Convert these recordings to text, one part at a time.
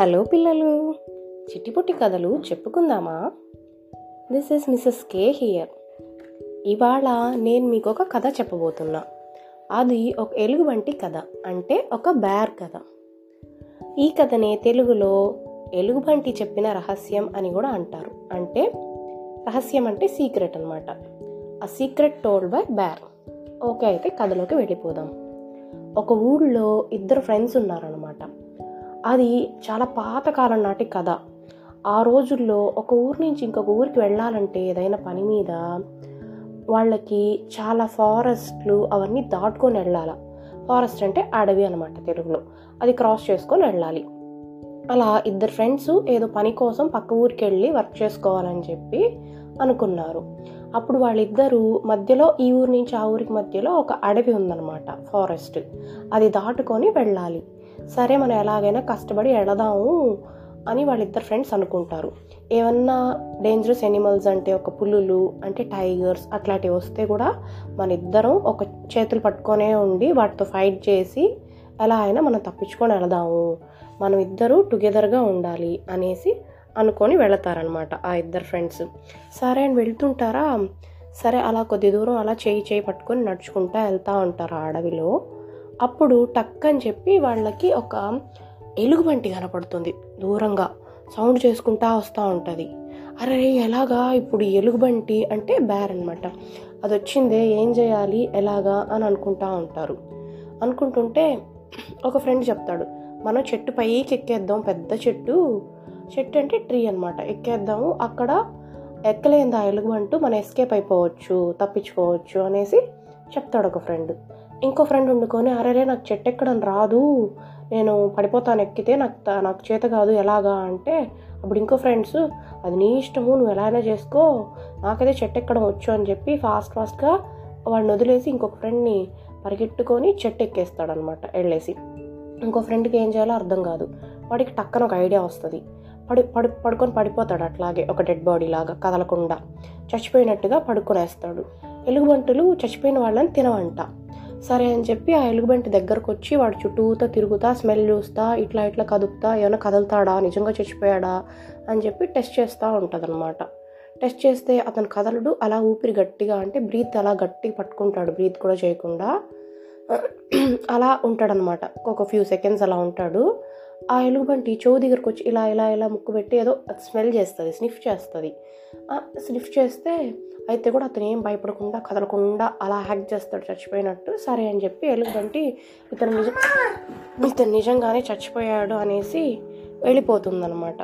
Hello పిల్లలు. చిట్టిపుట్టి కథలు చెప్పుకుందామా? This is Mrs K here ఇవాళ నేను మీకు ఒక కథ చెప్పబోతున్నా. అది ఒక ఎలుగు వంటి కథ అంటే ఒక బ్యార్ కథ. ఈ కథనే తెలుగులో ఎలుగుబంటి చెప్పిన రహస్యం అని కూడా అంటారు. అంటే రహస్యం అంటే సీక్రెట్ అనమాట ఆ సీక్రెట్ టోల్డ్ బై బ్యార్ ఓకే అయితే కథలోకి వెళ్ళిపోదాం. ఒక ఊళ్ళో ఇద్దరు ఫ్రెండ్స్ ఉన్నారనమాట అది చాలా పాతకాలం నాటి కథ. ఆ రోజుల్లో ఒక ఊరి నుంచి ఇంకొక ఊరికి వెళ్ళాలంటే ఏదైనా పని మీద వాళ్ళకి చాలా ఫారెస్ట్లు అవన్నీ దాటుకొని వెళ్ళాల. ఫారెస్ట్ అంటే అడవి అనమాట తెలుగులో. అది క్రాస్ చేసుకొని వెళ్ళాలి. అలా ఇద్దరు ఫ్రెండ్స్ ఏదో పని కోసం పక్క ఊరికి వెళ్ళి వర్క్ చేసుకోవాలని చెప్పి అనుకున్నారు. అప్పుడు వాళ్ళిద్దరూ మధ్యలో ఈ ఊరి నుంచి ఆ ఊరికి మధ్యలో ఒక అడవి ఉందన్నమాట ఫారెస్ట్. అది దాటుకొని వెళ్ళాలి. సరే మనం ఎలాగైనా కష్టపడి ఎడదాము అని వాళ్ళిద్దరు ఫ్రెండ్స్ అనుకుంటారు. ఏమన్నా డేంజరస్ ఎనిమల్స్ అంటే ఒక పులులు అంటే టైగర్స్ అట్లాంటివి వస్తే కూడా మన ఇద్దరం ఒక చేతులు పట్టుకొనే ఉండి వాటితో ఫైట్ చేసి ఎలా అయినా మనం తప్పించుకొని వెళదాము మనం ఇద్దరు టుగెదర్గా ఉండాలి అనేసి అనుకొని వెళతారనమాట ఆ ఇద్దరు ఫ్రెండ్స్. సరే అని వెళ్తుంటారా? సరే అలా కొద్ది దూరం అలా చేయి చేయి పట్టుకొని నడుచుకుంటా వెళ్తూ ఉంటారు ఆ అడవిలో. అప్పుడు టక్ అని చెప్పి వాళ్ళకి ఒక ఎలుగుబంటి కనపడుతుంది. దూరంగా సౌండ్ చేసుకుంటా వస్తూ ఉంటుంది. అరే ఎలాగా? ఇప్పుడు ఎలుగుబంటి అంటే బేర్ అనమాట అది వచ్చిందే ఏం చేయాలి ఎలాగా? అని అనుకుంటా ఉంటారు. అనుకుంటుంటే ఒక ఫ్రెండ్ చెప్తాడు మనం చెట్టు పైకి ఎక్కేద్దాం పెద్ద చెట్టు. చెట్టు అంటే ట్రీ అనమాట ఎక్కేద్దాము అక్కడ ఎక్కలేందా ఎలుగుబంటూ మనం ఎస్కేప్ అయిపోవచ్చు తప్పించుకోవచ్చు అనేసి చెప్తాడు ఒక ఫ్రెండ్. ఇంకో ఫ్రెండ్ వండుకొని అరే నాకు చెట్టు ఎక్కడం రాదు. నేను పడిపోతాను ఎక్కితే నాకు నాకు చేత కాదు ఎలాగా? అంటే అప్పుడు ఇంకో ఫ్రెండ్స్ అది నీ ఇష్టము నువ్వు ఎలా అయినా చేసుకో. నాకైతే చెట్టు ఎక్కడం వచ్చు అని చెప్పి ఫాస్ట్ ఫాస్ట్గా వాడిని వదిలేసి ఇంకొక ఫ్రెండ్ని పరిగెట్టుకొని చెట్టు ఎక్కేస్తాడనమాట వెళ్ళేసి ఇంకో ఫ్రెండ్కి ఏం చేయాలో అర్థం కాదు. వాడికి టక్కన ఒక ఐడియా వస్తుంది. పడి పడు పడుకొని పడిపోతాడు అట్లాగే ఒక డెడ్ బాడీ లాగా కదలకుండా. చచ్చిపోయినట్టుగా పడుకొనేస్తాడు. ఎలుగుబంటులు చచ్చిపోయిన వాళ్ళని తినవంట. సరే అని చెప్పి ఆ ఎలుగుబంటి దగ్గరకు వచ్చి వాడు చుట్టూతా తిరుగుతా స్మెల్ చూస్తా ఇట్లా ఇట్లా కదుపుతా ఏమైనా కదులుతాడా నిజంగా చచ్చిపోయాడా అని చెప్పి టెస్ట్ చేస్తూ ఉంటుంది టెస్ట్ చేస్తే అతను కదలడు అలా ఊపిరి గట్టిగా అంటే బ్రీత్ అలా గట్టిగా పట్టుకుంటాడు బ్రీత్ కూడా చేయకుండా. అలా ఉంటాడనమాట. ఒక ఫ్యూ సెకండ్స్ అలా ఉంటాడు. ఆ ఎలుగుబంటి చెవు దగ్గరకు వచ్చి ఇలా ఇలా ఇలా ముక్కు పెట్టి ఏదో స్మెల్ చేస్తుంది స్నిఫ్ చేస్తుంది. స్నిఫ్ చేస్తే అయితే కూడా అతను ఏం భయపడకుండా కదలకుండా అలా హ్యాక్ చేస్తాడు చచ్చిపోయినట్టు. సరే అని చెప్పి ఎలుగుబంటి ఇతను నిజం ఇతను నిజంగానే చచ్చిపోయాడు అనేసి వెళ్ళిపోతుందనమాట.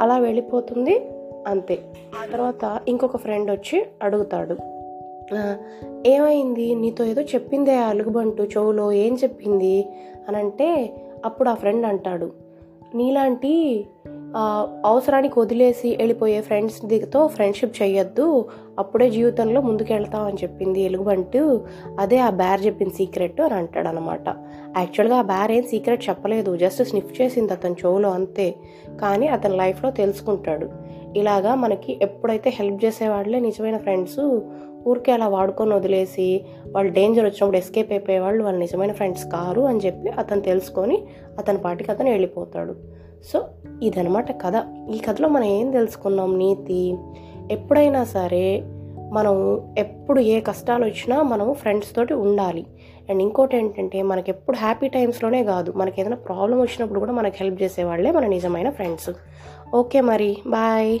అలా వెళ్ళిపోతుంది అంతే. ఆ తర్వాత ఇంకొక ఫ్రెండ్ వచ్చి అడుగుతాడు. ఏమైంది? నీతో ఏదో చెప్పిందే ఆ అలుగుబంటు చెవులో ఏం చెప్పింది? అని అంటే అప్పుడు ఆ ఫ్రెండ్ అంటాడు. నీలాంటి అవసరానికి వదిలేసి వెళ్ళిపోయే ఫ్రెండ్స్ దిగతో ఫ్రెండ్షిప్ చేయొద్దు అప్పుడే జీవితంలో ముందుకెళ్తావు అని చెప్పింది ఎలుగుబంటు అదే ఆ బ్యార్ చెప్పిన సీక్రెట్ అని అంటాడు అనమాట యాక్చువల్గా ఆ బ్యార్ ఏం సీక్రెట్ చెప్పలేదు. జస్ట్ స్నిఫ్ చేసింది అతని చెవులో అంతే. కానీ అతని లైఫ్లో తెలుసుకుంటాడు. ఇలాగా మనకి ఎప్పుడైతే హెల్ప్ చేసేవాళ్ళే నిజమైన ఫ్రెండ్స్ ఊరికే అలా వాడుకొని వదిలేసి వాళ్ళు డేంజర్ వచ్చినప్పుడు ఎస్కేప్ అయిపోయే వాళ్ళు వాళ్ళు నిజమైన ఫ్రెండ్స్ కారు అని చెప్పి అతను తెలుసుకొని అతని పాటికి అతను వెళ్ళిపోతాడు. సో ఇదనమాట కథ. ఈ కథలో మనం ఏం తెలుసుకున్నాం? నీతి. ఎప్పుడైనా సరే మనం ఎప్పుడు ఏ కష్టాలు వచ్చినా మనం ఫ్రెండ్స్ తోటి ఉండాలి. అండ్ ఇంకోటి ఏంటంటే మనకి ఎప్పుడు హ్యాపీ టైమ్స్లోనే కాదు మనకి ఏదైనా ప్రాబ్లం వచ్చినప్పుడు కూడా మనకి హెల్ప్ చేసేవాళ్ళే మన నిజమైన ఫ్రెండ్స్. ఓకే మరి బాయ్.